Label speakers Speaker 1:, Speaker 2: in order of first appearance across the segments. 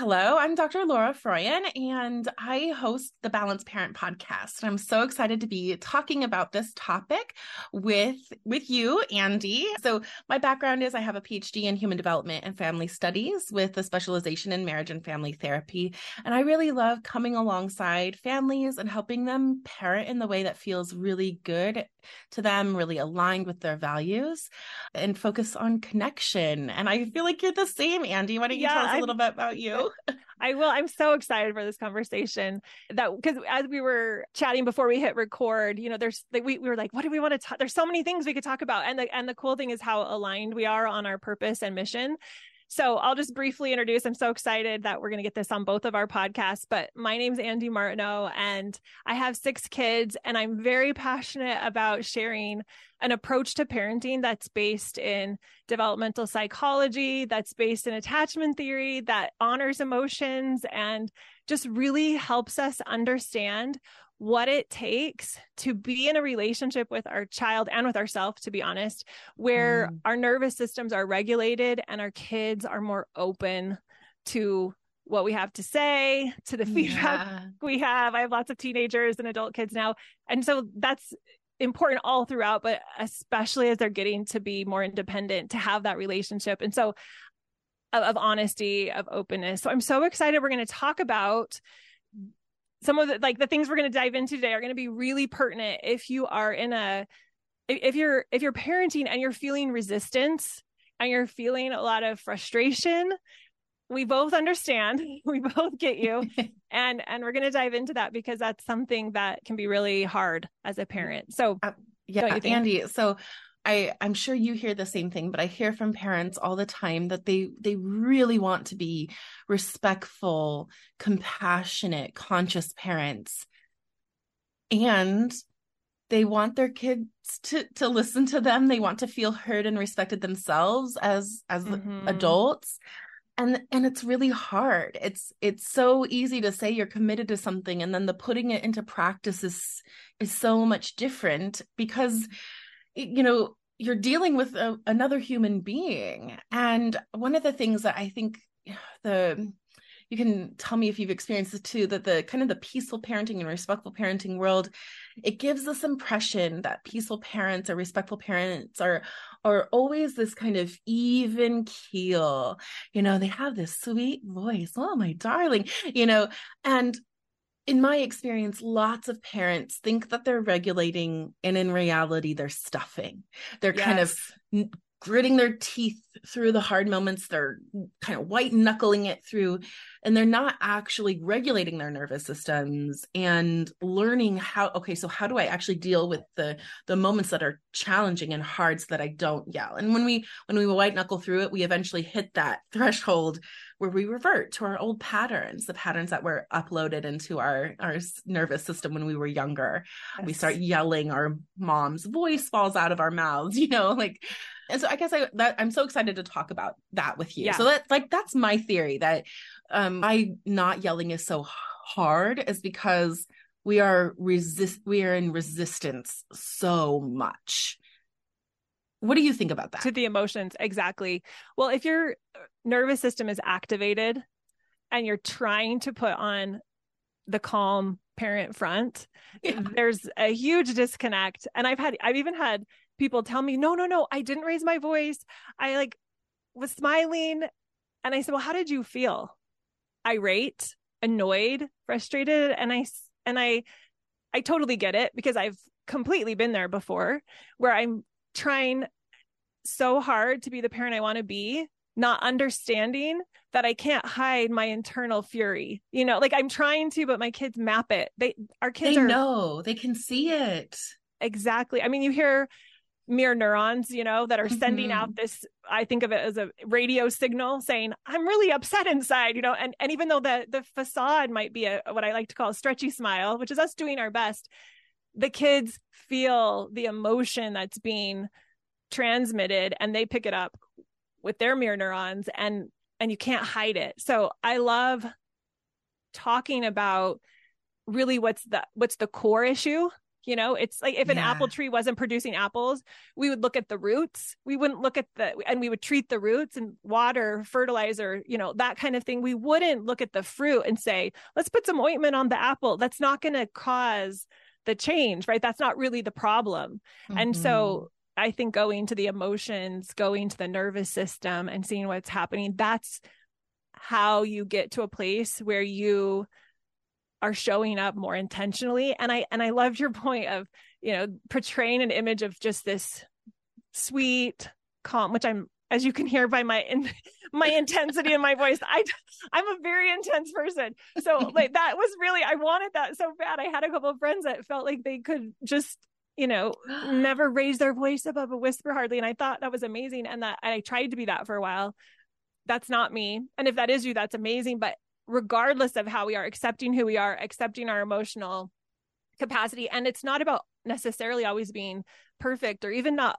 Speaker 1: Hello, I'm Dr. Laura Froyen, and I host the Balanced Parent podcast. I'm so excited to be talking about this topic with with you, Andee. So, my background is I have a PhD in human development and family studies with a specialization in marriage and family therapy, and I really love coming alongside families and helping them parent in the way that feels really good to them, really aligned with their values, and focus on connection. And I feel like you're the same, Andee. Why don't you yeah, tell us a little bit about you?
Speaker 2: I will. I'm so excited for this conversation. That because as we were chatting before we hit record, you know, there's like we, we were like, what do we want to talk? There's so many things we could talk about. And the and the cool thing is how aligned we are on our purpose and mission. So I'll just briefly introduce. I'm so excited that we're going to get this on both of our podcasts. But my name's Andee Martineau, and I have six kids, and I'm very passionate about sharing an approach to parenting that's based in developmental psychology, that's based in attachment theory, that honors emotions, and just really helps us understand what it takes to be in a relationship with our child and with ourselves, to be honest, where mm. our nervous systems are regulated and our kids are more open to what we have to say, to the feedback yeah. we have. I have lots of teenagers and adult kids now. And so that's important all throughout, but especially as they're getting to be more independent, to have that relationship. And so of, of honesty, of openness. So I'm so excited. We're going to talk about some of the like the things we're going to dive into today are going to be really pertinent if you are in a if you're if you're parenting and you're feeling resistance and you're feeling a lot of frustration we both understand. We both get you. And and we're going to dive into that because that's something that can be really hard as a parent. So
Speaker 1: uh, yeah andee so I I'm sure you hear the same thing, but I hear from parents all the time that they they really want to be respectful, compassionate, conscious parents. And they want their kids to to listen to them. They want to feel heard and respected themselves as as mm-hmm. adults. And and it's really hard. It's it's so easy to say you're committed to something and then the putting it into practice is is so much different because you know you're dealing with a, another human being. And one of the things that i think the you can tell me if you've experienced this too that the kind of the peaceful parenting and respectful parenting world it gives this impression that peaceful parents or respectful parents are are always this kind of even keel. You know they have this sweet voice. Oh my darling you know and in my experience, lots of parents think that they're regulating, and in reality, they're stuffing. They're yes. kind of gritting their teeth through the hard moments. They're kind of white knuckling it through, and they're not actually regulating their nervous systems and learning how. Okay, so how do I actually deal with the the moments that are challenging and hard so that I don't yell? And when we when we white knuckle through it, we eventually hit that threshold where we revert to our old patterns, the patterns that were uploaded into our, our nervous system when we were younger. Yes. We start yelling, our mom's voice falls out of our mouths, you know, like, and so I guess I, that, I'm so excited to talk about that with you. Yeah. So that's like, that's my theory that, um, I not yelling is so hard is because we are resist, we are in resistance so much what do you think about that?
Speaker 2: To the emotions exactly. Well if your uh, nervous system is activated and you're trying to put on the calm parent front yeah. there's a huge disconnect. And i've had i've even had people tell me no no no i didn't raise my voice. I like was smiling. And i said well how did you feel? Irate annoyed frustrated and i and i i totally get it because i've completely been there before where i'm trying so hard to be the parent i want to be not understanding that I can't hide my internal fury. You know, like I'm trying to, but my kids map it. They our kids
Speaker 1: they
Speaker 2: are
Speaker 1: know they can see it.
Speaker 2: Exactly. I mean, you hear mirror neurons, you know, that are sending mm-hmm. out this, I think of it as a radio signal saying, I'm really upset inside, you know, and, and even though the the facade might be a what I like to call a stretchy smile, which is us doing our best, the kids feel the emotion that's being transmitted and they pick it up with their mirror neurons and and you can't hide it. So I love talking about really what's the what's the core issue you know it's like if an yeah. apple tree wasn't producing apples we would look at the roots we wouldn't look at the and we would treat the roots and water fertilizer you know that kind of thing we wouldn't look at the fruit and say let's put some ointment on the apple that's not going to cause the change right that's not really the problem mm-hmm. and so I think going to the emotions, going to the nervous system and seeing what's happening, that's how you get to a place where you are showing up more intentionally. And I and I loved your point of, you know, portraying an image of just this sweet, calm, which I'm as you can hear by my in, my intensity in my voice i i'm a very intense person so like that was really i wanted that so bad i had a couple of friends that felt like they could just you know, never raise their voice above a whisper hardly. And I thought that was amazing. And that I tried to be that for a while. That's not me. And if that is you, that's amazing. But regardless of how we are accepting who we are, accepting our emotional capacity. And it's not about necessarily always being perfect or even not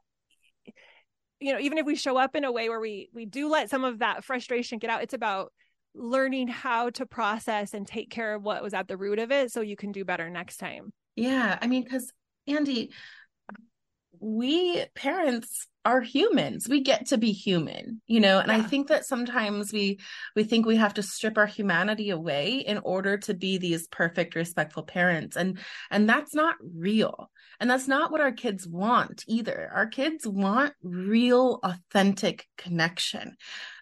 Speaker 2: you know even if we show up in a way where we we do let some of that frustration get out it's about learning how to process and take care of what was at the root of it so you can do better next time.
Speaker 1: Yeah i mean because andee we parents are humans. We get to be human you know? And yeah. i think that sometimes we we think we have to strip our humanity away in order to be these perfect respectful parents. And and that's not real. And that's not what our kids want either. Our kids want real authentic connection.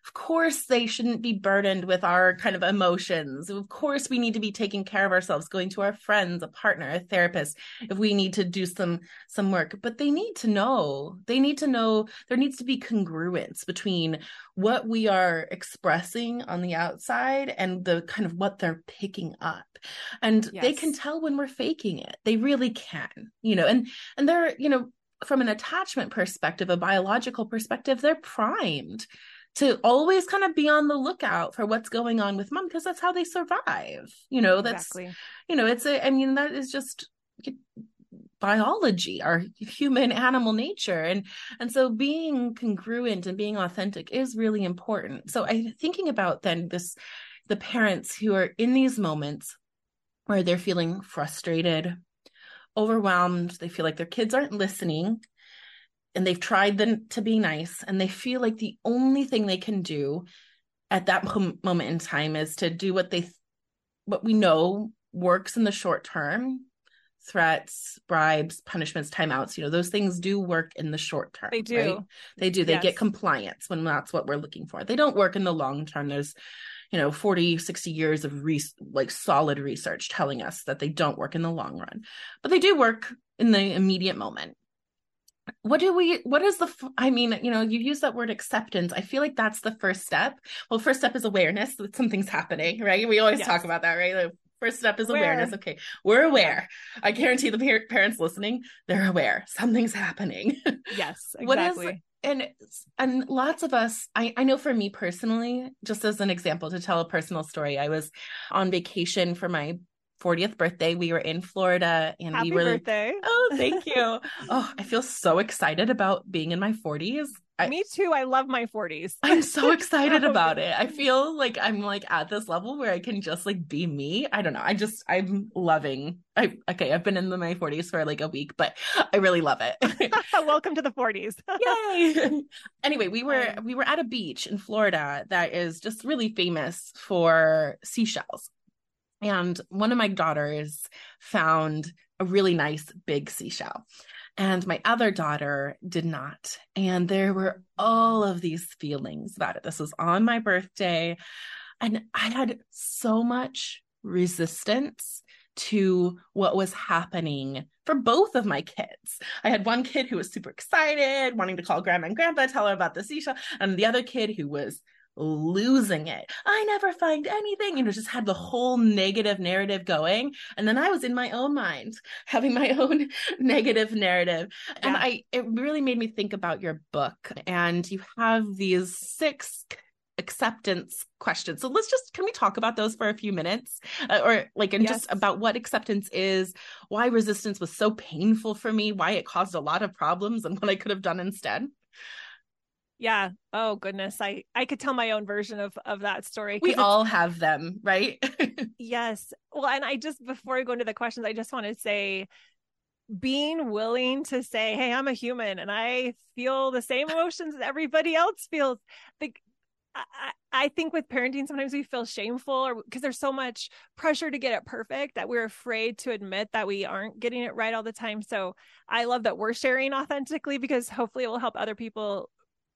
Speaker 1: Of course they shouldn't be burdened with our kind of emotions. Of course we need to be taking care of ourselves going to our friends a partner a therapist if we need to do some some work. But they need to know. They need to know there needs to be congruence between what we are expressing on the outside and the kind of what they're picking up and yes. they can tell when we're faking it they really can you know and and they're you know from an attachment perspective a biological perspective they're primed to always kind of be on the lookout for what's going on with mom because that's how they survive you know that's exactly. you know it's a i mean that is just biology our human animal nature. And and so being congruent and being authentic is really important. So i thinking about then this the parents who are in these moments where they're feeling frustrated overwhelmed they feel like their kids aren't listening and they've tried them to be nice and they feel like the only thing they can do at that moment in time is to do what they what we know works in the short term threats bribes punishments timeouts you know those things do work in the short term
Speaker 2: they do.
Speaker 1: right? they do. They yes. get compliance when that's what we're looking for. They don't work in the long term. There's you know 40 60 years of re- like solid research telling us that they don't work in the long run but they do work in the immediate moment. What do we what is the i mean you know you use that word acceptance. I feel like that's the first step. Well first step is awareness that something's happening right? We always yes. talk about that right? The first step is aware. awareness. Okay. We're aware. I guarantee the par- parents listening they're aware. Something's happening.
Speaker 2: Yes exactly. what is
Speaker 1: and and lots of us I, I know for me personally just as an example to tell a personal story i was on vacation for my 40th birthday. We were in Florida and
Speaker 2: Happy
Speaker 1: we were
Speaker 2: birthday.
Speaker 1: Oh, thank you. oh, I feel so excited about being in my 40s. I,
Speaker 2: Me too. I love my 40s.
Speaker 1: I'm so excited about it. I feel like I'm like at this level where I can just like be me. I don't know. I just I'm loving. I okay. I've been in the, my 40s for like a week, but I really love it.
Speaker 2: Welcome to the 40s.
Speaker 1: Yay! anyway, we were we were at a beach in Florida that is just really famous for seashells. And one of my daughters found a really nice big seashell. And my other daughter did not. And there were all of these feelings about it. This was on my birthday. And I had so much resistance to what was happening for both of my kids. I had one kid who was super excited, wanting to call grandma and grandpa, tell her about the seashell, and the other kid who was losing it. I never find anything. You know, just had the whole negative narrative going. And then I was in my own mind having my own negative narrative. Yeah. And I it really made me think about your book. And you have these six acceptance questions. So let's just can we talk about those for a few minutes uh, or like and yes. just about what acceptance is, why resistance was so painful for me, why it caused a lot of problems and what I could have done instead?
Speaker 2: Yeah. Oh goodness. I i could tell my own version of of that story
Speaker 1: we all have them right?
Speaker 2: Yes. Well and i just before i go into the questions i just want to say being willing to say hey i'm a human and i feel the same emotions that everybody else feels like I, I think with parenting sometimes we feel shameful or because there's so much pressure to get it perfect that we're afraid to admit that we aren't getting it right all the time. So i love that we're sharing authentically because hopefully it will help other people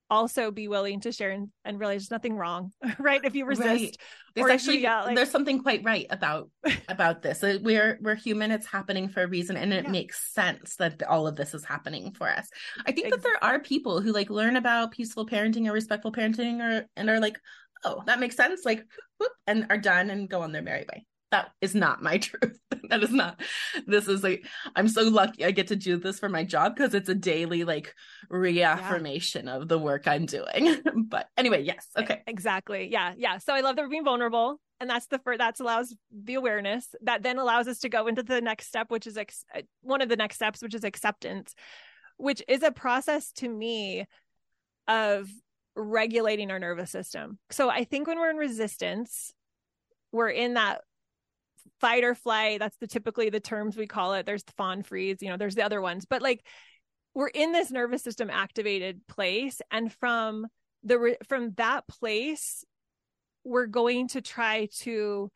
Speaker 2: also be willing to share and, and realize there's nothing wrong right if you resist right.
Speaker 1: there's actually you, yeah, like... there's something quite right about about this uh, we're we're human it's happening for a reason and it yeah. makes sense that all of this is happening for us i think exactly. that there are people who like learn about peaceful parenting or respectful parenting or and are like oh that makes sense like whoop, and are done and go on their merry way that is not my truth. that is not. This is like I'm so lucky I get to do this for my job because it's a daily like reaffirmation yeah. of the work I'm doing. but anyway, yes. Okay.
Speaker 2: Exactly. Yeah. Yeah. So I love that we're being vulnerable. And that's the first, that allows the awareness that then allows us to go into the next step, which is ex- uh, one of the next steps, which is acceptance, which is a process to me of regulating our nervous system. So I think when we're in resistance, we're in that fight or flight. That's the typically the terms we call it. There's the fawn freeze, you know, there's the other ones. But like we're in this nervous system activated place and from the from that place we're going to try to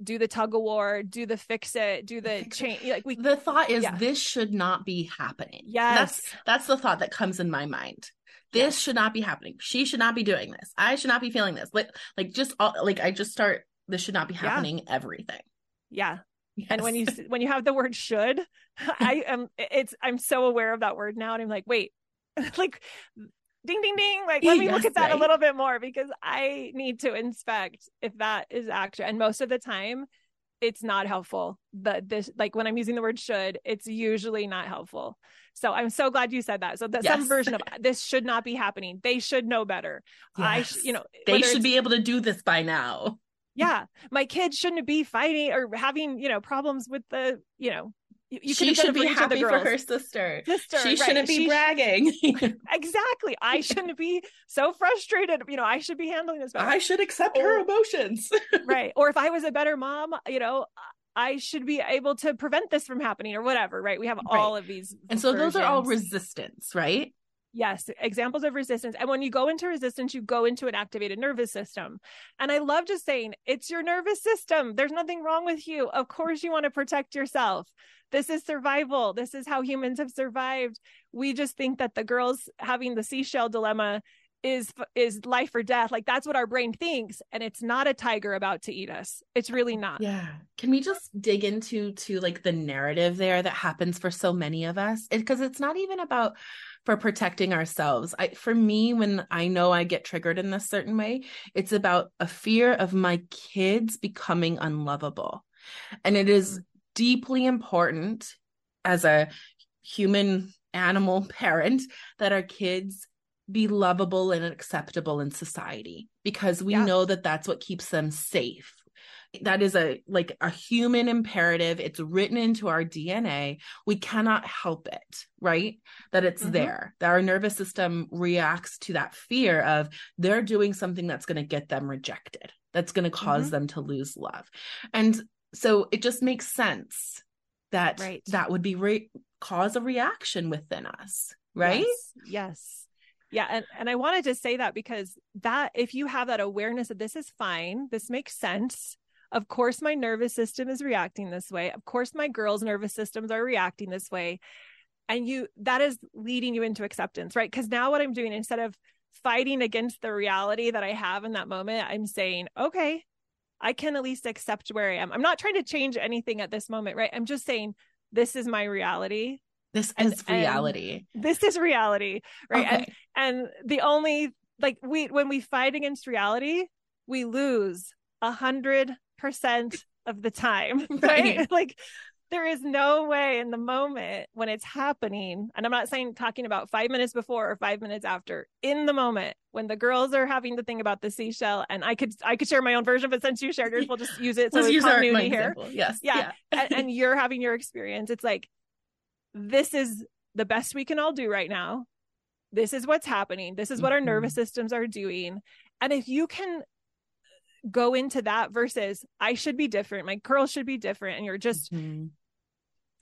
Speaker 2: do the tug of war, do the fix it, do the change. Like we,
Speaker 1: the thought is yeah. this should not be happening.
Speaker 2: Yes,
Speaker 1: that's that's the thought that comes in my mind. This yes. should not be happening. She should not be doing this. I should not be feeling this. Like, like just all, like I just start. This should not be happening. Yeah. Everything.
Speaker 2: Yeah. Yes. And when you when you have the word should, I am it's I'm so aware of that word now and I'm like, wait. like ding ding ding like let me yes, look at that right. a little bit more because I need to inspect if that is actually and most of the time it's not helpful. But this like when I'm using the word should, it's usually not helpful. So I'm so glad you said that. So that yes. some version of ah, this should not be happening. They should know better. Yes. I, sh- you know,
Speaker 1: they should be able to do this by now
Speaker 2: yeah my kids shouldn't be fighting or having you know problems with the you know
Speaker 1: you she should be happy for her sister. sister she right. shouldn't be she bragging.
Speaker 2: exactly. I shouldn't be so frustrated. You know, I should be handling this better.
Speaker 1: I should accept or, her emotions.
Speaker 2: right. Or if I was a better mom, you know, I should be able to prevent this from happening or whatever. Right. We have right. all of these.
Speaker 1: And so versions. those are all resistance, right?
Speaker 2: Yes, examples of resistance. And when you go into resistance, you go into an activated nervous system. And I love just saying, it's your nervous system. There's nothing wrong with you. Of course, you want to protect yourself. This is survival. This is how humans have survived. We just think that the girls having the seashell dilemma is is life or death like that's what our brain thinks and it's not a tiger about to eat us it's really not
Speaker 1: yeah can we just dig into to like the narrative there that happens for so many of us because it, it's not even about for protecting ourselves i for me when i know i get triggered in this certain way it's about a fear of my kids becoming unlovable and it is mm. deeply important as a human animal parent that our kids be lovable and acceptable in society because we yeah. know that that's what keeps them safe that is a like a human imperative it's written into our dna we cannot help it right that it's mm-hmm. there that our nervous system reacts to that fear of they're doing something that's going to get them rejected that's going to because mm-hmm. them to lose love and so it just makes sense that right. that would be re- cause a reaction within us right
Speaker 2: yes, yes. Yeah. And, and I wanted to say that because that, if you have that awareness that this is fine, this makes sense, of course, my nervous system is reacting this way. Of course, my girls' nervous systems are reacting this way. And you, that is leading you into acceptance, right? Because now what I'm doing, instead of fighting against the reality that I have in that moment, I'm saying, okay, I can at least accept where I am. I'm not trying to change anything at this moment, right? I'm just saying, this is my reality.
Speaker 1: This and, is reality.
Speaker 2: This is reality, right? Okay. And and the only like we when we fight against reality, we lose a hundred percent of the time, right? right? Like there is no way in the moment when it's happening, and I'm not saying talking about five minutes before or five minutes after, in the moment when the girls are having to think about the seashell, and I could I could share my own version, but since you shared yours, we'll just use it. So Let's use our, my here. Example.
Speaker 1: Yes,
Speaker 2: yeah, yeah. and, and you're having your experience. It's like this is the best we can all do right now. This is what's happening. This is what mm-hmm. our nervous systems are doing. And if you can go into that versus I should be different, my girls should be different, and you're just mm-hmm.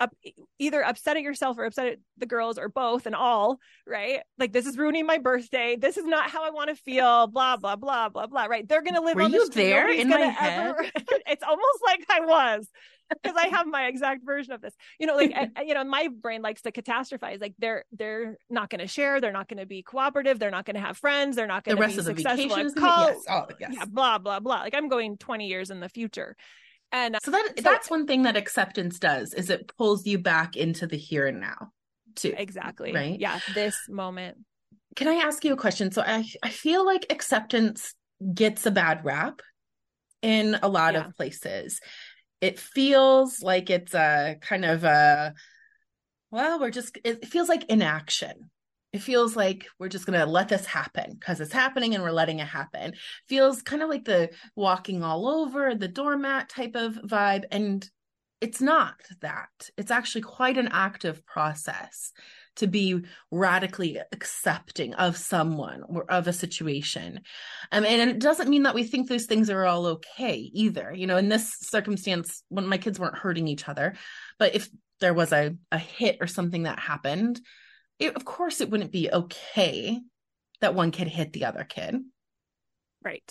Speaker 2: Up, either upset at yourself or upset at the girls or both and all, right? Like this is ruining my birthday. This is not how I want to feel. Blah blah blah blah blah. Right? They're gonna live
Speaker 1: Were
Speaker 2: on
Speaker 1: you there in my head? Ever...
Speaker 2: it's almost like I was because I have my exact version of this. You know, like you know, my brain likes to catastrophize. Like they're they're not going to share. They're not going to be cooperative. They're not going to have friends. They're not going to be successful. Yes. Oh, yes. Yeah, blah blah blah. Like I'm going 20 years in the future. And
Speaker 1: so that so, that's one thing that acceptance does is it pulls you back into the here and now too.
Speaker 2: Exactly.
Speaker 1: Right.
Speaker 2: Yeah. This moment.
Speaker 1: Can I ask you a question? So I I feel like acceptance gets a bad rap in a lot yeah. of places it feels like it's a kind of a well we're just it feels like inaction it feels like we're just going to let this happen because it's happening and we're letting it happen feels kind of like the walking all over the doormat type of vibe and it's not that it's actually quite an active process to be radically accepting of someone or of a situation. Um, and it doesn't mean that we think those things are all okay either. You know, in this circumstance, when my kids weren't hurting each other, but if there was a, a hit or something that happened, it, of course it wouldn't be okay that one kid hit the other kid.
Speaker 2: Right.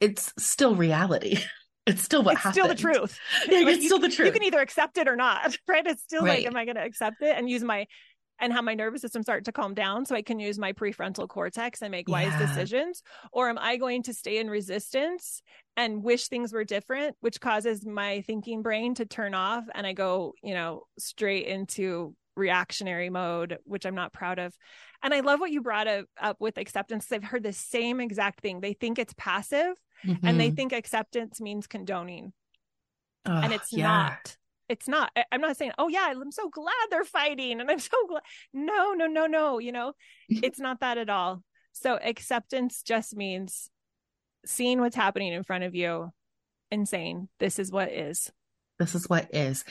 Speaker 1: It's still reality. It's still what
Speaker 2: it's
Speaker 1: happened.
Speaker 2: still the truth.
Speaker 1: Yeah, like it's you, still the truth.
Speaker 2: You can either accept it or not, right? It's still right. like, am I going to accept it and use my and have my nervous system start to calm down so I can use my prefrontal cortex and make wise yeah. decisions? Or am I going to stay in resistance and wish things were different, which causes my thinking brain to turn off and I go, you know, straight into reactionary mode, which I'm not proud of. And I love what you brought up, up with acceptance. I've heard the same exact thing. They think it's passive mm-hmm. and they mm-hmm. think acceptance means condoning. and it's yeah. not it's not i'm not saying oh yeah i'm so glad they're fighting and i'm so glad no no no no you know it's not that at all so acceptance just means seeing what's happening in front of you and saying this is what is
Speaker 1: this is what is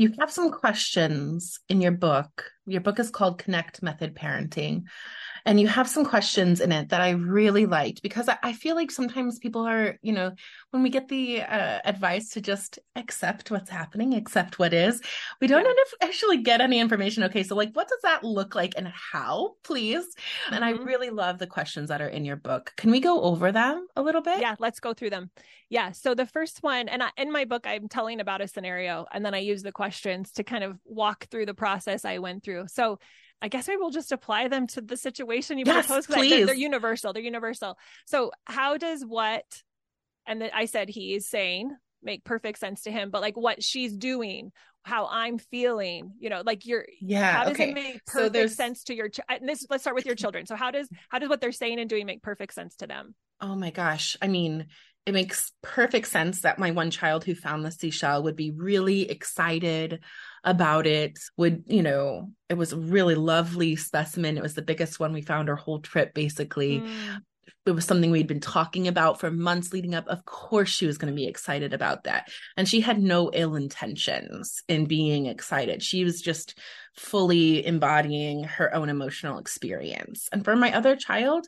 Speaker 1: you have some questions in your book your book is called connect method parenting and you have some questions in it that I really liked because I, I feel like sometimes people are, you know, when we get the uh, advice to just accept what's happening, accept what is, we don't actually get any information. Okay, so like, what does that look like and how, please? Mm-hmm. And I mm-hmm. really love the questions that are in your book. Can we go over them a little bit?
Speaker 2: Yeah, let's go through them. Yeah. So the first one, and I, in my book, I'm telling about a scenario, and then I use the questions to kind of walk through the process I went through. So I guess I will just apply them to the situation you
Speaker 1: yes,
Speaker 2: proposed.
Speaker 1: Please. They're,
Speaker 2: they're, universal. They're universal. So how does what, and I said he's saying make perfect sense to him, but like what she's doing, how I'm feeling, you know, like you're,
Speaker 1: yeah.
Speaker 2: How does
Speaker 1: okay.
Speaker 2: it make perfect so sense to your, ch- and this, let's start with your children. So how does, how does what they're saying and doing make perfect sense to them?
Speaker 1: Oh my gosh. I mean, it makes perfect sense that my one child who found the seashell would be really excited about it would you know it was a really lovely specimen it was the biggest one we found our whole trip basically mm. it was something we'd been talking about for months leading up. Of course, she was going to be excited about that. And she had no ill intentions in being excited. She was just fully embodying her own emotional experience. And for my other child,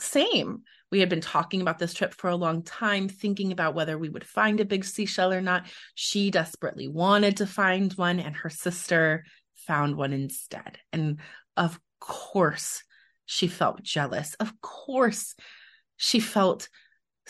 Speaker 1: same. We had been talking about this trip for a long time, thinking about whether we would find a big seashell or not. She desperately wanted to find one, and her sister found one instead. And of course, she felt jealous. Of course, she felt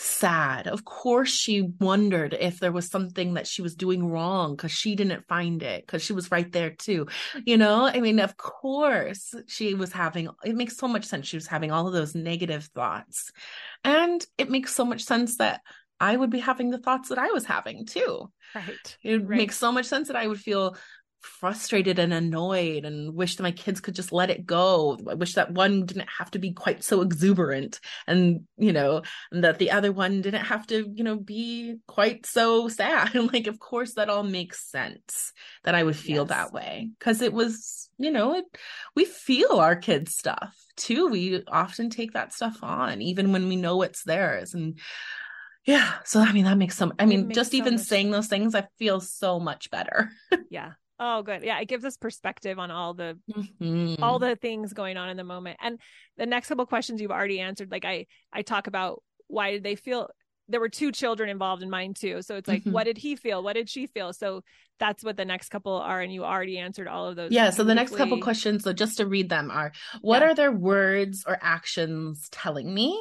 Speaker 1: sad. Of course, she wondered if there was something that she was doing wrong because she didn't find it because she was right there too. You know, I mean, of course, she was having it makes so much sense. She was having all of those negative thoughts. And it makes so much sense that I would be having the thoughts that I was having too.
Speaker 2: Right.
Speaker 1: It
Speaker 2: right.
Speaker 1: makes so much sense that I would feel frustrated and annoyed and wish that my kids could just let it go. I wish that one didn't have to be quite so exuberant and, you know, and that the other one didn't have to, you know, be quite so sad. And like, of course, that all makes sense that I would feel yes. that way because it was, you know, it, we feel our kids' stuff too. We often take that stuff on, even when we know it's theirs. And, yeah. So I mean that makes some I mean just so even saying sense. those things I feel so much better.
Speaker 2: yeah. Oh, good. Yeah, it gives us perspective on all the mm-hmm. all the things going on in the moment. And the next couple questions you've already answered. Like I I talk about why did they feel there were two children involved in mine too. So it's like, mm-hmm. what did he feel? What did she feel? So that's what the next couple are. And you already answered all of those.
Speaker 1: Yeah. So the next couple questions, so just to read them are what yeah. are their words or actions telling me?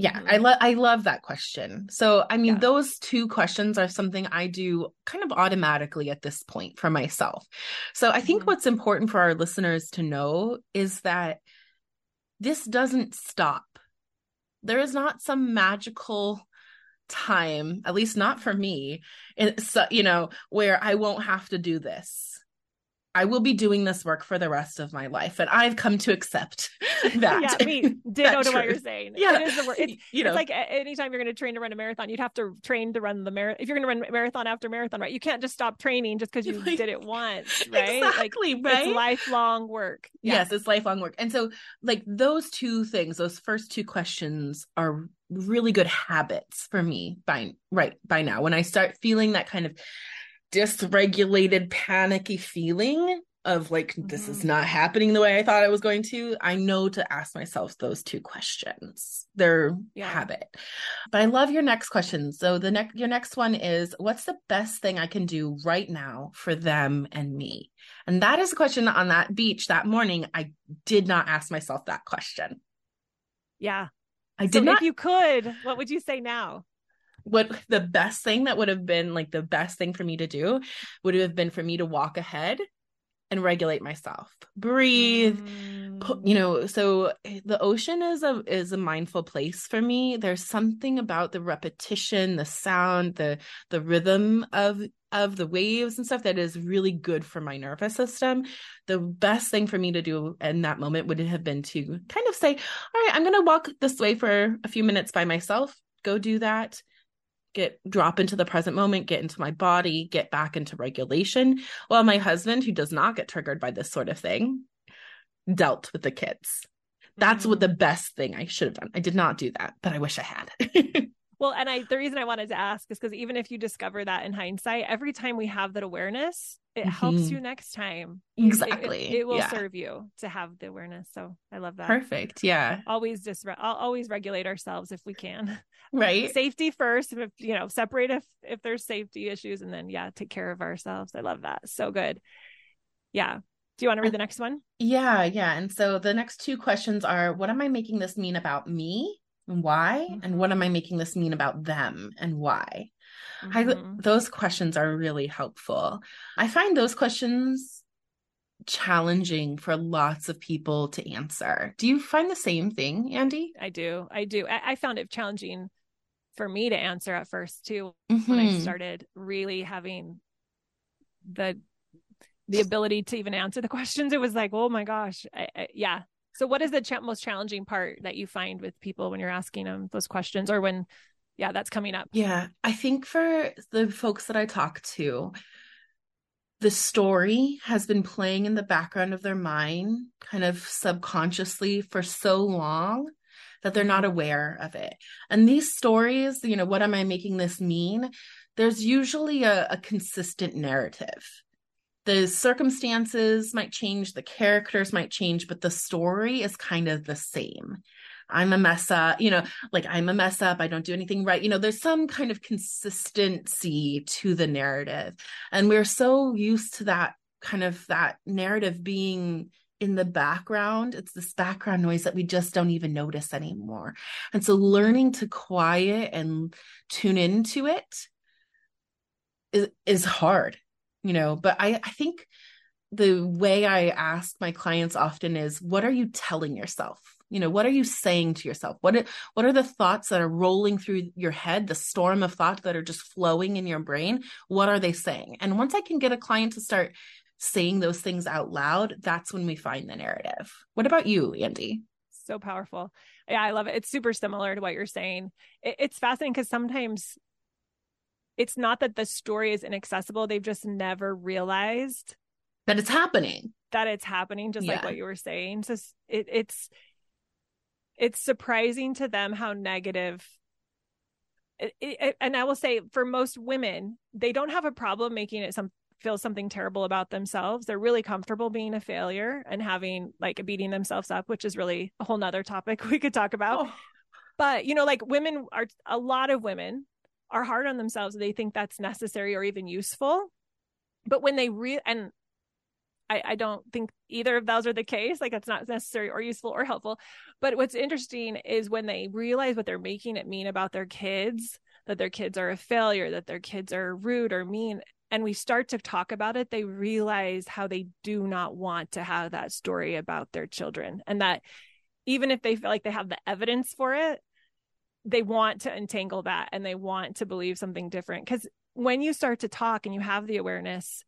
Speaker 1: Yeah mm-hmm. i love i love that question so i mean yeah. those two questions are something i do kind of automatically at this point for myself so i think mm-hmm. what's important for our listeners to know is that this doesn't stop there is not some magical time at least not for me it's you know where i won't have to do this I will be doing this work for the rest of my life. And I've come to accept that.
Speaker 2: yeah, me ditto to what you're saying. Yeah. It is the work. It's, you know, it's like anytime you're going to train to run a marathon, you'd have to train to run the marathon. If you're going to run marathon after marathon, right? You can't just stop training just because you like, did it once, right?
Speaker 1: Exactly,
Speaker 2: like,
Speaker 1: right?
Speaker 2: It's lifelong work.
Speaker 1: Yeah. Yes, it's lifelong work. And so like those two things, those first two questions are really good habits for me by right by now. When I start feeling that kind of dysregulated, panicky feeling of like, mm-hmm. this is mm-hmm. not happening the way I thought it was going to, I know to ask myself those two questions. They're yeah. habit. But I love your next question. So the next your next one is what's the best thing I can do right now for them and me? And that is a question on that beach that morning. I did not ask myself that question.
Speaker 2: Yeah.
Speaker 1: I did so not.
Speaker 2: If you could, what would you say now?
Speaker 1: What the best thing that would have been like the best thing for me to do would have been for me to walk ahead and regulate myself. Breathe. Mm. you know so the ocean is a is a mindful place for me. There's something about the repetition the sound the the rhythm of of the waves and stuff that is really good for my nervous system. The best thing for me to do in that moment would have been to kind of say all right i'm going to walk this way for a few minutes by myself. Go do that get drop into the present moment, get into my body, get back into regulation. While my husband, who does not get triggered by this sort of thing, dealt with the kids. That's mm-hmm. what the best thing I should have done. I did not do that, but I wish I had.
Speaker 2: well, and I the reason I wanted to ask is because even if you discover that in hindsight, every time we have that awareness, it mm-hmm. helps you next time.
Speaker 1: Exactly.
Speaker 2: It, it, it will yeah. serve you to have the awareness. So I love that.
Speaker 1: Perfect. Yeah.
Speaker 2: Always just re- I'll always regulate ourselves if we can.
Speaker 1: Right.
Speaker 2: Safety first. If you know, separate if if there's safety issues, and then yeah, take care of ourselves. I love that. So good. Yeah. Do you want to read the next one?
Speaker 1: Yeah, yeah. And so the next two questions are: What am I making this mean about me? And why? Mm-hmm. And what am I making this mean about them? And why? Mm-hmm. I, those questions are really helpful. I find those questions challenging for lots of people to answer. Do you find the same thing, Andee?
Speaker 2: I do. I do. I, I found it challenging for me to answer at first too mm-hmm. when I mm-hmm. started really having the the ability to even answer the questions. It was like, oh my gosh, I, I, yeah. So, what is the ch- most challenging part that you find with people when you're asking them those questions, or when yeah, that's coming up.
Speaker 1: Yeah. I think for the folks that I talk to, the story has been playing in the background of their mind, kind of subconsciously for so long that they're not aware of it. And these stories, you know, what am I making this mean? There's usually a, a consistent narrative. The circumstances might change, the characters might change, but the story is kind of the same. I'm a mess up, you know, like I'm a mess up. I don't do anything right. You know, there's some kind of consistency to the narrative. And we're so used to that kind of that narrative being in the background. It's this background noise that we just don't even notice anymore. And so learning to quiet and tune into it is, is hard, you know, but I, I think the way I ask my clients often is, what are you telling yourself? You know, what are you saying to yourself? What what are the thoughts that are rolling through your head, the storm of thought that are just flowing in your brain? What are they saying? And once I can get a client to start saying those things out loud, that's when we find the narrative. What about you, Andee?
Speaker 2: So powerful. Yeah, I love it. It's super similar to what you're saying. it's fascinating because sometimes it's not that the story is inaccessible, they've just never realized
Speaker 1: that it's happening.
Speaker 2: That it's happening, just yeah. like what you were saying. So it, it's it's surprising to them how negative it, it, and I will say for most women, they don't have a problem making it some feel something terrible about themselves. They're really comfortable being a failure and having like beating themselves up, which is really a whole nother topic we could talk about. Oh. But you know, like women are a lot of women are hard on themselves. They think that's necessary or even useful. But when they re and I, I don't think either of those are the case. Like it's not necessary or useful or helpful. But what's interesting is when they realize what they're making it mean about their kids, that their kids are a failure, that their kids are rude or mean, and we start to talk about it, they realize how they do not want to have that story about their children. And that even if they feel like they have the evidence for it, they want to entangle that and they want to believe something different. Because when you start to talk and you have the awareness,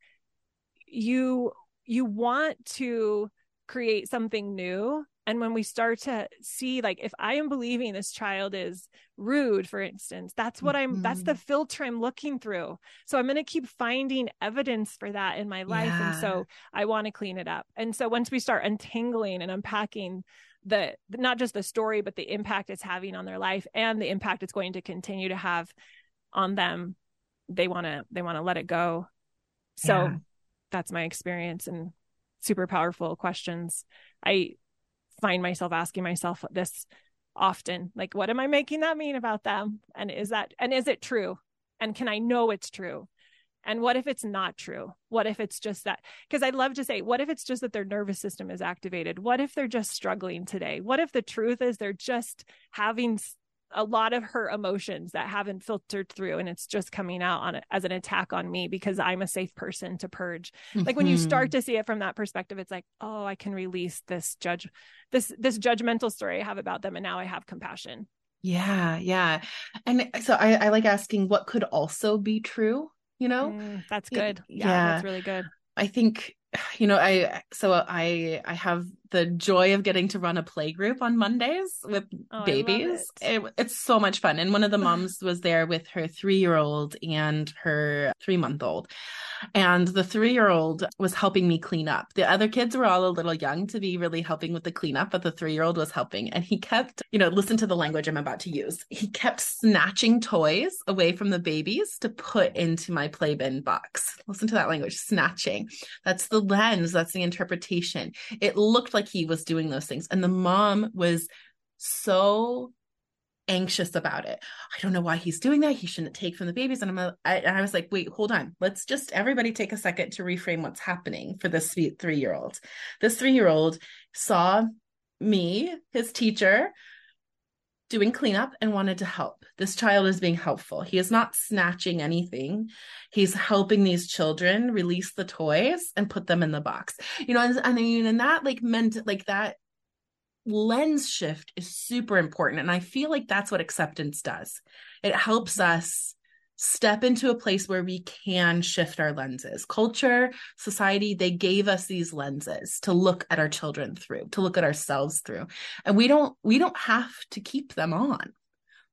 Speaker 2: you you want to create something new and when we start to see like if i am believing this child is rude for instance that's what i'm mm-hmm. that's the filter i'm looking through so i'm going to keep finding evidence for that in my life yeah. and so i want to clean it up and so once we start untangling and unpacking the not just the story but the impact it's having on their life and the impact it's going to continue to have on them. They want to they want to let it go. So yeah. that's my experience and super powerful questions. I find myself asking myself this often like what am i making that mean about them? And is that and is it true? And can i know it's true and what if it's not true what if it's just that because i'd love to say what if it's just that their nervous system is activated what if they're just struggling today what if the truth is they're just having a lot of her emotions that haven't filtered through and it's just coming out on it as an attack on me because I'm a safe person to purge. Mm-hmm. Like when you start mm-hmm. to see it from that perspective, it's like, oh, I can release this judge this this judgmental story I have about them and now I have compassion.
Speaker 1: Yeah, yeah. And so I, I like asking what could also be true, you know?
Speaker 2: Mm, that's good. Yeah, yeah, that's really good.
Speaker 1: I think you know i so i i have the joy of getting to run a play group on Mondays with oh, babies. It. It, it's so much fun. And one of the moms was there with her three year old and her three month old. And the three year old was helping me clean up. The other kids were all a little young to be really helping with the cleanup, but the three year old was helping. And he kept, you know, listen to the language I'm about to use. He kept snatching toys away from the babies to put into my play bin box. Listen to that language snatching. That's the lens, that's the interpretation. It looked like like he was doing those things. And the mom was so anxious about it. I don't know why he's doing that. He shouldn't take from the babies. And I'm, a, I, and I was like, wait, hold on. Let's just everybody take a second to reframe what's happening for this three year old. This three year old saw me, his teacher, doing cleanup and wanted to help. This child is being helpful. He is not snatching anything. He's helping these children release the toys and put them in the box. You know, and, I mean, and that like meant like that lens shift is super important. And I feel like that's what acceptance does. It helps us step into a place where we can shift our lenses. Culture, society, they gave us these lenses to look at our children through, to look at ourselves through. And we don't we don't have to keep them on.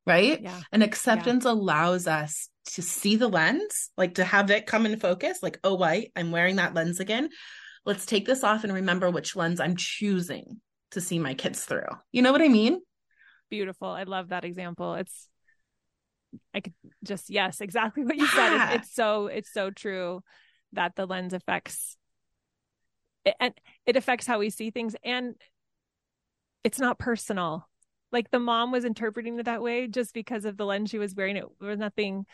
Speaker 1: Right? Yeah. And acceptance yeah. allows us to see the lens, like to have it come in focus, like, oh, wait, I'm wearing that lens again. Let's take this off and remember which lens I'm choosing to see my kids through. You know what I mean?
Speaker 2: beautiful i love that example it's i could just yes exactly what you yeah. said. It's, it's so it's so true that the lens affects it, and it affects how we see things and it's not personal. Like the mom was interpreting it that way just because of the lens she was wearing. It was nothing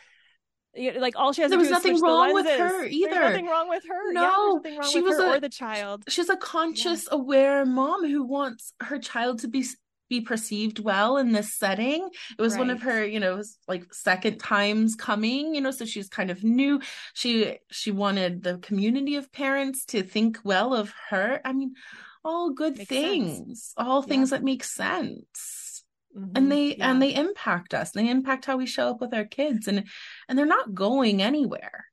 Speaker 2: like all she has
Speaker 1: there
Speaker 2: was
Speaker 1: nothing wrong with her either.
Speaker 2: There's nothing wrong with her.
Speaker 1: No
Speaker 2: yeah,
Speaker 1: she was
Speaker 2: a,
Speaker 1: or
Speaker 2: the child.
Speaker 1: She's a conscious yeah. aware mom who wants her child to be be perceived well in this setting. It was right. one of her, you know, like second times coming, you know, so she's kind of new. She she wanted the community of parents to think well of her. I mean, all good Makes things, sense. all things yeah. that make sense. Mm-hmm. And they yeah. and they impact us. They impact how we show up with our kids and and they're not going anywhere.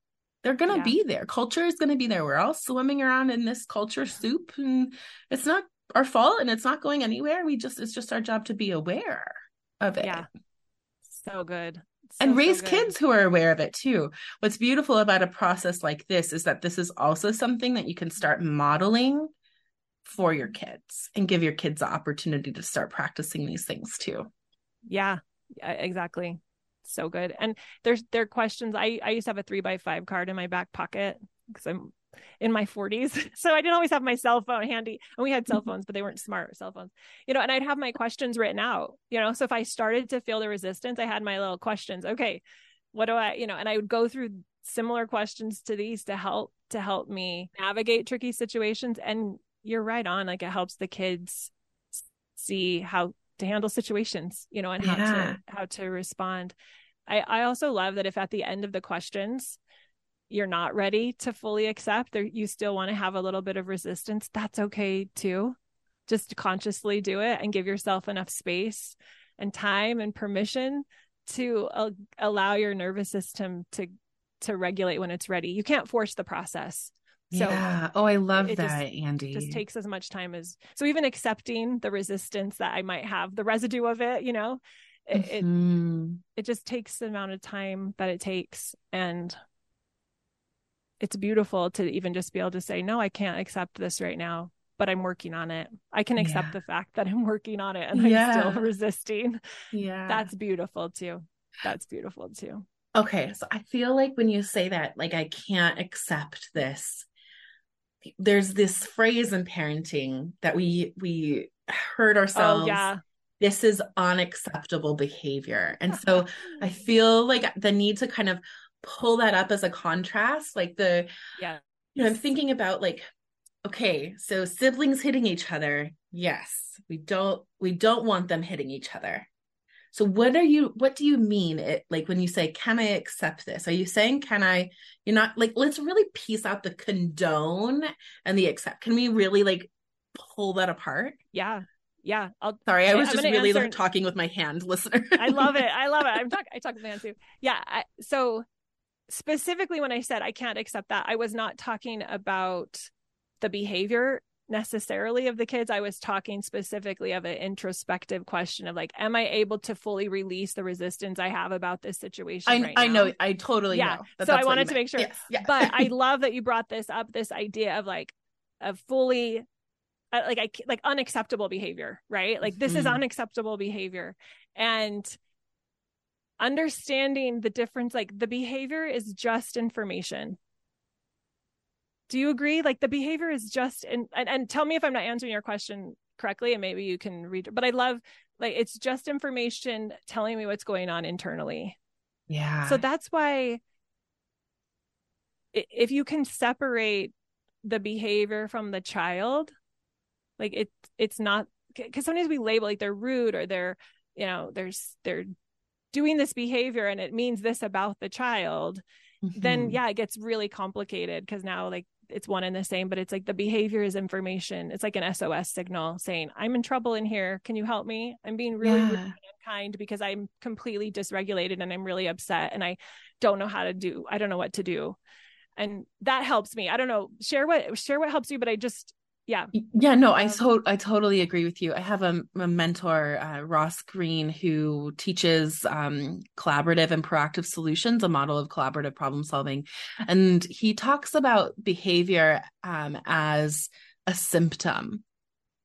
Speaker 1: They're going to yeah. be there. Culture is going to be there. We're all swimming around in this culture soup and it's not our fault and it's not going anywhere. We just it's just our job to be aware of it.
Speaker 2: Yeah. So good. So,
Speaker 1: and raise so kids who are aware of it too. What's beautiful about a process like this is that this is also something that you can start modeling for your kids and give your kids the opportunity to start practicing these things too.
Speaker 2: Yeah, exactly. So good. And there's there are questions. I I used to have a three by five card in my back pocket because I'm in my 40s. So I didn't always have my cell phone handy. And we had cell phones, but they weren't smart cell phones. You know, and I'd have my questions written out, you know. So if I started to feel the resistance, I had my little questions. Okay, what do I, you know, and I would go through similar questions to these to help to help me navigate tricky situations and you're right on. Like it helps the kids see how to handle situations, you know, and how yeah. to how to respond. I, I also love that if at the end of the questions you're not ready to fully accept or you still want to have a little bit of resistance, that's okay too. Just consciously do it and give yourself enough space and time and permission to uh, allow your nervous system to to regulate when it's ready. You can't force the process.
Speaker 1: So yeah. Oh, I love that, just, Andee.
Speaker 2: Just takes as much time as so even accepting the resistance that I might have, the residue of it, you know, it mm-hmm. it, it just takes the amount of time that it takes. And it's beautiful to even just be able to say, no, I can't accept this right now, but I'm working on it. I can accept yeah. the fact that I'm working on it and yeah. I'm still resisting.
Speaker 1: Yeah.
Speaker 2: That's beautiful too. That's beautiful too.
Speaker 1: Okay. So I feel like when you say that, like, I can't accept this, there's this phrase in parenting that we we heard oh, ourselves
Speaker 2: oh, yeah
Speaker 1: this is unacceptable behavior and so i feel like the need to kind of pull that up as a contrast like the
Speaker 2: yeah
Speaker 1: you know i'm thinking about like okay so siblings hitting each other yes we don't we don't want them hitting each other so what are you what do you mean it like when you say can I accept this? Are you saying can I you're not like let's really piece out the condone and the accept. Can we really like pull that apart?
Speaker 2: Yeah. Yeah.
Speaker 1: I'll sorry, I was I'm just really answer... talking with my hand, listener.
Speaker 2: I love it. I love it. I'm talking I talk with my hand too. Yeah. I, so specifically when I said I can't accept that, I was not talking about the behavior necessarily of the kids. I was talking specifically of an introspective question of like, am I able to fully release the resistance I have about this situation?
Speaker 1: I,
Speaker 2: right
Speaker 1: I know, I totally
Speaker 2: yeah.
Speaker 1: know.
Speaker 2: So I wanted to make sure. Yes. Yeah. but I love that you brought this up, this idea of like a fully uh, like I like unacceptable behavior, right? Like this mm-hmm. is unacceptable behavior. And understanding the difference like the behavior is just information do you agree? Like the behavior is just and, and and tell me if I'm not answering your question correctly and maybe you can read but I love like it's just information telling me what's going on internally.
Speaker 1: Yeah.
Speaker 2: So that's why if you can separate the behavior from the child, like it it's not because sometimes we label like they're rude or they're you know there's they're doing this behavior and it means this about the child mm-hmm. then yeah it gets really complicated because now like it's one and the same, but it's like the behavior is information. It's like an SOS signal saying, I'm in trouble in here. Can you help me? I'm being really yeah. kind because I'm completely dysregulated and I'm really upset and I don't know how to do, I don't know what to do. And that helps me. I don't know. Share what share what helps you, but I just yeah
Speaker 1: yeah no i so i totally agree with you i have a, a mentor uh, Ross Greene who teaches um, collaborative and proactive solutions a model of collaborative problem solving and he talks about behavior um, as a symptom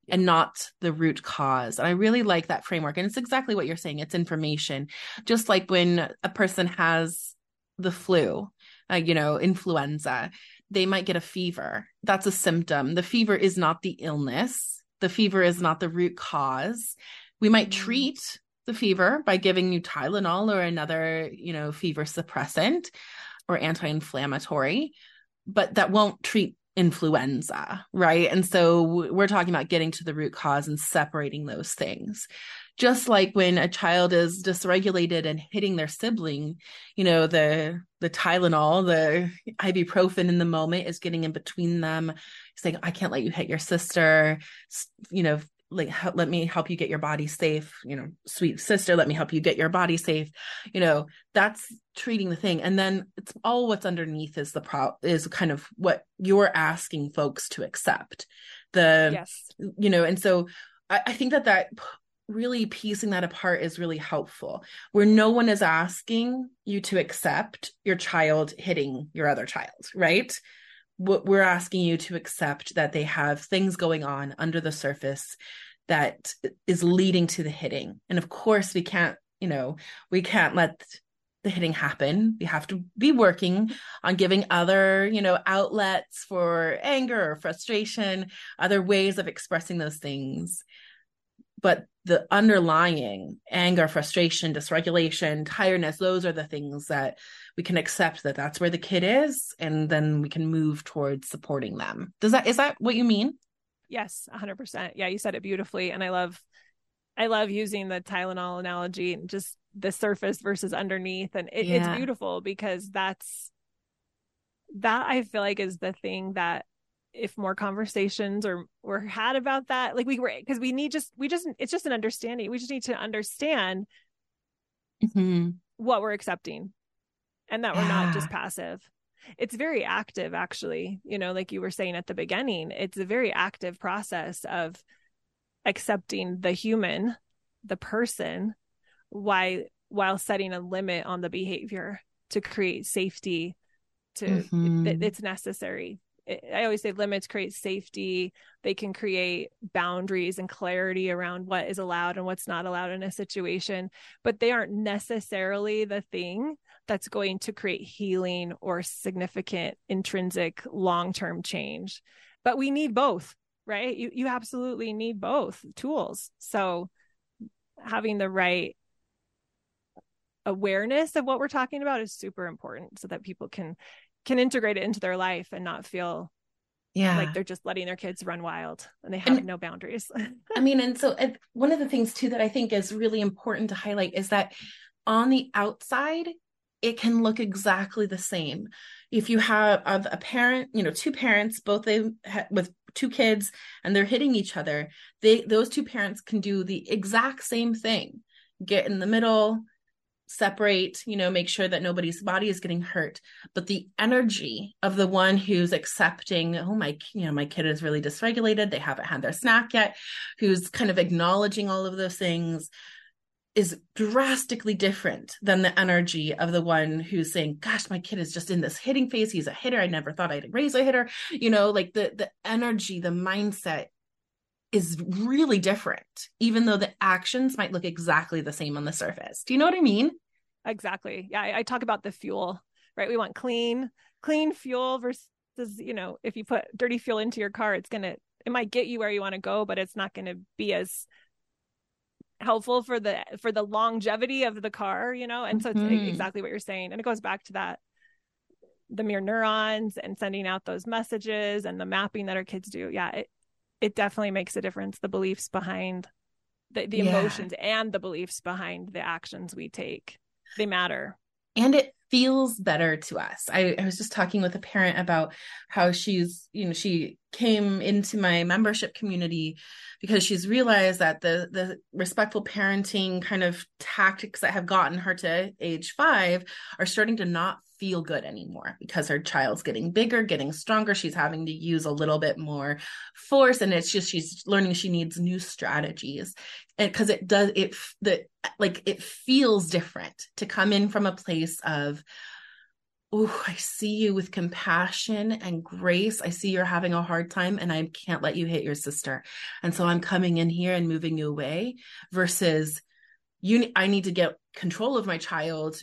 Speaker 1: and not the root cause. And I really like that framework. And it's exactly what you're saying. It's information. Just like when a person has the flu, uh, you know, influenza, they might get a fever. That's a symptom. The fever is not the illness. The fever is not the root cause. We might mm-hmm. treat the fever by giving you Tylenol or another, you know, fever suppressant or anti-inflammatory, but that won't treat influenza, right? And so we're talking about getting to the root cause and separating those things. Just like when a child is dysregulated and hitting their sibling, you know, the the Tylenol, the ibuprofen in the moment is getting in between them, saying, I can't let you hit your sister, you know, like let me help you get your body safe. You know sweet sister let me help you get your body safe. You know that's treating the thing. And then it's all what's underneath is the pro is kind of what you're asking folks to accept. The yes. you know and so I, I think that that really piecing that apart is really helpful where no one is asking you to accept your child hitting your other child right? We're asking you to accept that they have things going on under the surface that is leading to the hitting. And of course we can't you know we can't let the hitting happen. We have to be working on giving other you know outlets for anger or frustration other ways of expressing those things. But the underlying anger frustration dysregulation tiredness those are the things that we can accept that that's where the kid is and then we can move towards supporting them. Does that is that what you mean?
Speaker 2: Yes 100% yeah you said it beautifully and i love i love using the tylenol analogy and just the surface versus underneath and it, yeah. it's beautiful because that's that i feel like is the thing that if more conversations or were had about that like we were because we need just we just it's just an understanding we just need to understand mm-hmm. what we're accepting and that yeah. we're not just passive it's very active actually you know like you were saying at the beginning it's a very active process of accepting the human the person why while setting a limit on the behavior to create safety to mm-hmm. it, it's necessary I always say limits create safety. They can create boundaries and clarity around what is allowed and what's not allowed in a situation, but they aren't necessarily the thing that's going to create healing or significant intrinsic long-term change. But we need both right? You you absolutely need both tools. So having the right awareness of what we're talking about is super important so that people can can integrate it into their life and not feel yeah. like they're just letting their kids run wild and they have and, no boundaries.
Speaker 1: I mean and so one of the things too that i think is really important to highlight is that on the outside it can look exactly the same. If you have a parent, you know, two parents, both they with two kids, and they're hitting each other, they those two parents can do the exact same thing: get in the middle, separate, you know, make sure that nobody's body is getting hurt. But the energy of the one who's accepting, oh my, you know, my kid is really dysregulated, they haven't had their snack yet, who's kind of acknowledging all of those things is drastically different than the energy of the one who's saying gosh my kid is just in this hitting phase he's a hitter i never thought i'd raise a hitter you know like the the energy the mindset is really different even though the actions might look exactly the same on the surface. Do you know what i mean?
Speaker 2: Exactly. Yeah i, I talk about the fuel right? We want clean clean fuel versus you know if you put dirty fuel into your car it's gonna it might get you where you want to go but it's not going to be as helpful for the for the longevity of the car you know? And so it's mm-hmm. exactly what you're saying. And it goes back to that the mirror neurons and sending out those messages and the mapping that our kids do. Yeah it it definitely makes a difference the beliefs behind the, the yeah. emotions and the beliefs behind the actions we take they matter
Speaker 1: and it feels better to us. I, I, was just talking with a parent about how she's, you know, she came into my membership community because she's realized that the the respectful parenting kind of tactics that have gotten her to age five are starting to not feel good anymore because her child's getting bigger, getting stronger. She's having to use a little bit more force, and it's just she's learning she needs new strategies. And because it does it the like it feels different to come in from a place of oh, I see you with compassion and grace. I see you're having a hard time and I can't let you hit your sister. And so I'm coming in here and moving you away versus you I need to get control of my child.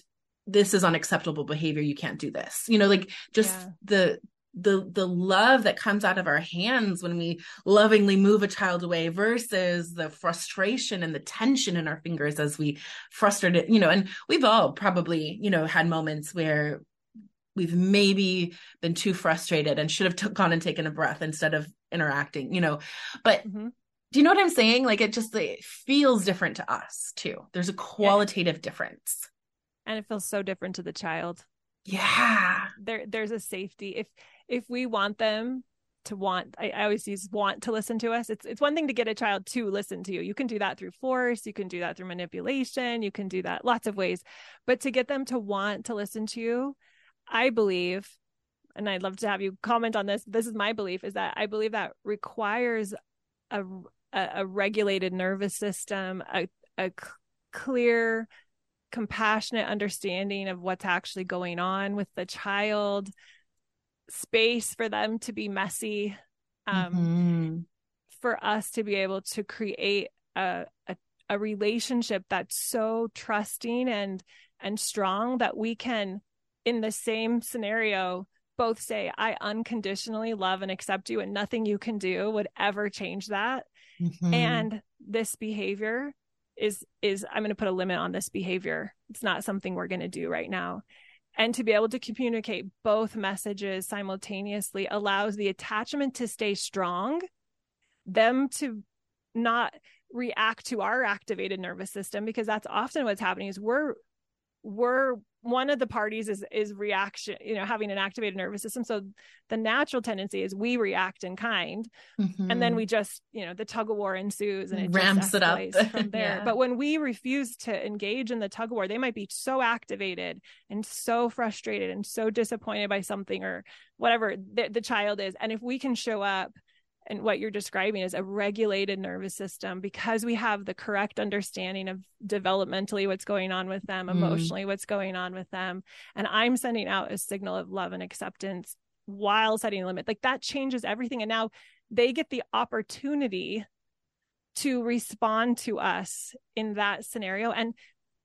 Speaker 1: This is unacceptable behavior. You can't do this. You know, like just yeah. the the the love that comes out of our hands when we lovingly move a child away versus the frustration and the tension in our fingers as we frustrated you know and we've all probably you know had moments where we've maybe been too frustrated and should have t- gone and taken a breath instead of interacting you know but mm-hmm. do you know what i'm saying like it just it feels different to us too there's a qualitative yeah. difference
Speaker 2: and it feels so different to the child.
Speaker 1: Yeah.
Speaker 2: There there's a safety. If if we want them to want I, I, always use want to listen to us. It's it's one thing to get a child to listen to you. You can do that through force. You can do that through manipulation. You can do that lots of ways. But to get them to want to listen to you I believe, and I'd love to have you comment on this. This is my belief: is that I believe that requires a a, a regulated nervous system, a a clear, compassionate understanding of what's actually going on with the child, space for them to be messy, um, mm-hmm. for us to be able to create a, a a relationship that's so trusting and and strong that we can in the same scenario both say i unconditionally love and accept you and nothing you can do would ever change that mm-hmm. and this behavior is is i'm going to put a limit on this behavior. It's not something we're going to do right now. And to be able to communicate both messages simultaneously allows the attachment to stay strong them to not react to our activated nervous system because that's often what's happening is we're we're one of the parties is is reaction you know having an activated nervous system so the natural tendency is we react in kind mm-hmm. and then mm-hmm. we just you know the tug of war ensues and it ramps it up from there yeah. but when we refuse to engage in the tug of war they might be so activated and so frustrated and so disappointed by something or whatever the, the child is and if we can show up and what you're describing is a regulated nervous system because we have the correct understanding of developmentally what's going on with them, mm. emotionally what's going on with them. And I'm sending out a signal of love and acceptance while setting a limit. Like that changes everything. And now they get the opportunity to respond to us in that scenario. And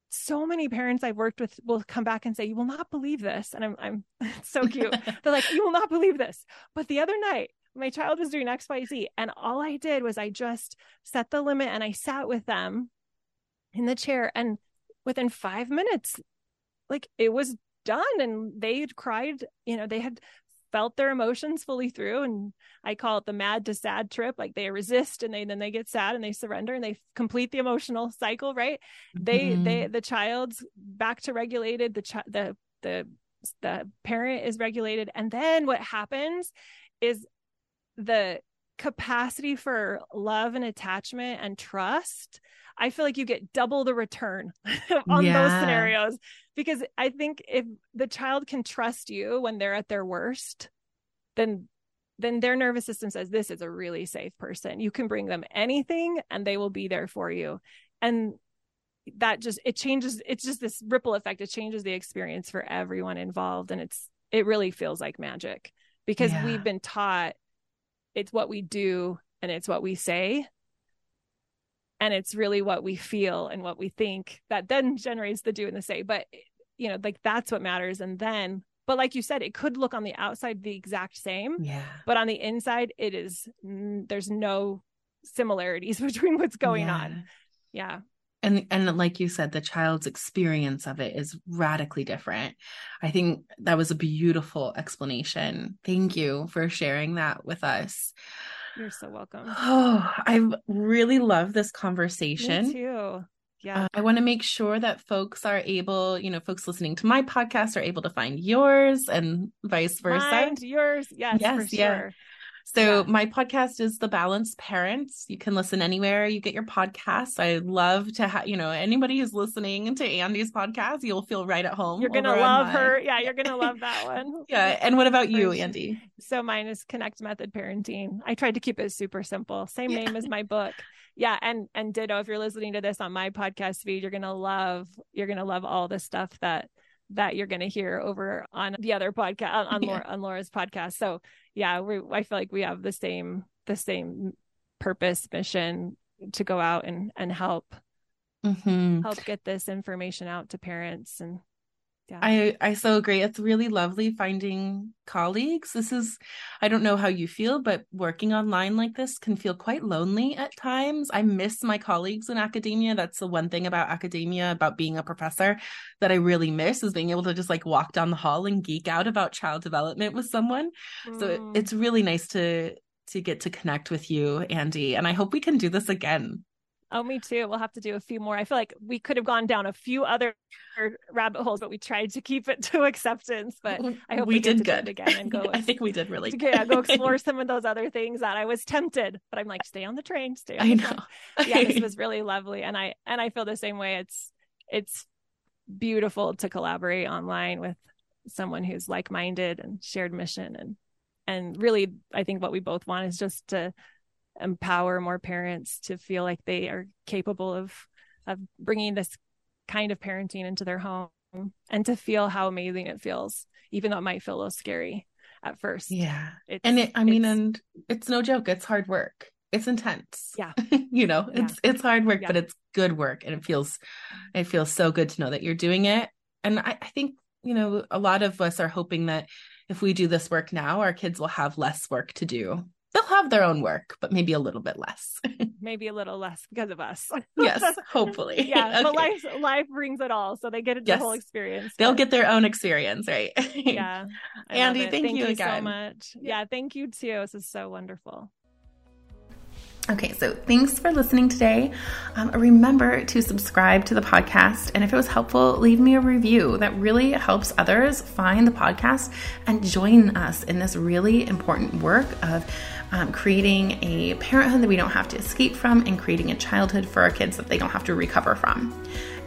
Speaker 2: so many parents I've worked with will come back and say, "You will not believe this," and I'm, I'm so cute. They're like, "You will not believe this." But the other night, my child was doing XYZ. And all I did was I just set the limit and I sat with them in the chair. And within five minutes, like it was done. And they had cried, you know, they had felt their emotions fully through. And I call it the mad to sad trip. Like they resist and they then they get sad and they surrender and they complete the emotional cycle, right? Mm-hmm. They they the child's back to regulated, the child the the the parent is regulated. And then what happens is the capacity for love and attachment and trust i feel like you get double the return on yeah. those scenarios. Because i think if the child can trust you when they're at their worst then then their nervous system says this is a really safe person. You can bring them anything and they will be there for you. And that just it changes it's just this ripple effect. It changes the experience for everyone involved. And it's it really feels like magic because yeah. we've been taught it's what we do and it's what we say. And it's really what we feel and what we think that then generates the do and the say. But you know like that's what matters. And then but like you said it could look on the outside the exact same
Speaker 1: yeah.
Speaker 2: but on the inside it is there's no similarities between what's going yeah. on. Yeah
Speaker 1: and and like you said the child's experience of it is radically different. I think that was a beautiful explanation. Thank you for sharing that with us.
Speaker 2: You're so welcome.
Speaker 1: Oh i really love this conversation.
Speaker 2: Me too. Yeah.
Speaker 1: Uh, i want to make sure that folks are able you know folks listening to my podcast are able to find yours and vice versa.
Speaker 2: Find yours. Yes yes yeah. sure.
Speaker 1: So yeah. my podcast is The Balanced Parents. You can listen anywhere you get your podcasts. I love to have, you know, anybody who's listening to Andee's podcast, you'll feel right at home.
Speaker 2: You're going to love her. Yeah, you're going to love that one.
Speaker 1: yeah. And what about you, Andee?
Speaker 2: So mine is Connect Method Parenting. I tried to keep it super simple. Same yeah. name as my book. Yeah, and and ditto if you're listening to this on my podcast feed, you're going to love you're going to love all the stuff that that you're going to hear over on the other podcast on, on, yeah. Laura, on Laura's podcast. So yeah, we I feel like we have the same the same purpose mission to go out and and help mm-hmm. help get this information out to parents and
Speaker 1: yeah. I I so agree. It's really lovely finding colleagues. This is I don't know how you feel, but working online like this can feel quite lonely at times. I miss my colleagues in academia. That's the one thing about academia about being a professor that I really miss is being able to just like walk down the hall and geek out about child development with someone. Mm. So it, mm. it's really nice to to get to connect with you, Andee, and I hope we can do this again.
Speaker 2: Oh, me too. We'll have to do a few more. I feel like we could have gone down a few other rabbit holes, but we tried to keep it to acceptance. But I hope
Speaker 1: we,
Speaker 2: we
Speaker 1: did good
Speaker 2: again and go.
Speaker 1: I think we did really
Speaker 2: good. Yeah, go explore some of those other things that I was tempted, but I'm like, stay on the train, stay on. I know. yeah, this was really lovely, and I and I feel the same way. It's it's beautiful to collaborate online with someone who's like-minded and shared mission and and really i think what we both want is just to empower more parents to feel like they are capable of of bringing this kind of parenting into their home and to feel how amazing it feels even though it might feel a little scary at first.
Speaker 1: Yeah. It's, and it, i mean and it's no joke it's hard work. It's intense.
Speaker 2: Yeah.
Speaker 1: You know yeah. it's it's hard work yeah. but it's good work and it feels it feels so good to know that you're doing it. And I, I think you know a lot of us are hoping that if we do this work now our kids will have less work to do they'll have their own work, but maybe a little bit less.
Speaker 2: maybe a little less because of us.
Speaker 1: yes, hopefully.
Speaker 2: yeah, okay. but life life brings it all, so they get yes. whole experience.
Speaker 1: They'll get their own experience, right?
Speaker 2: yeah.
Speaker 1: Andee, thank,
Speaker 2: thank,
Speaker 1: you,
Speaker 2: you
Speaker 1: again.
Speaker 2: so much. Yeah, thank you too. This is so wonderful.
Speaker 1: Okay, so thanks for listening today. Um, remember to subscribe to the podcast. And if it was helpful, leave me a review. That really helps others find the podcast and join us in this really important work of um, creating a parenthood that we don't have to escape from, and creating a childhood for our kids that they don't have to recover from.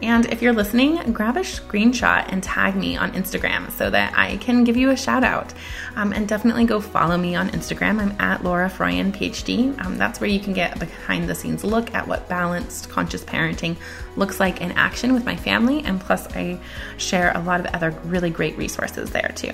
Speaker 1: And if you're listening, grab a screenshot and tag me on Instagram so that I can give you a shout out. Um, and definitely go follow me on Instagram. I'm at Laura Froyen, PhD. Um, that's where you can get a behind the scenes look at what balanced conscious parenting looks like in action with my family. And plus, I share a lot of other really great resources there too.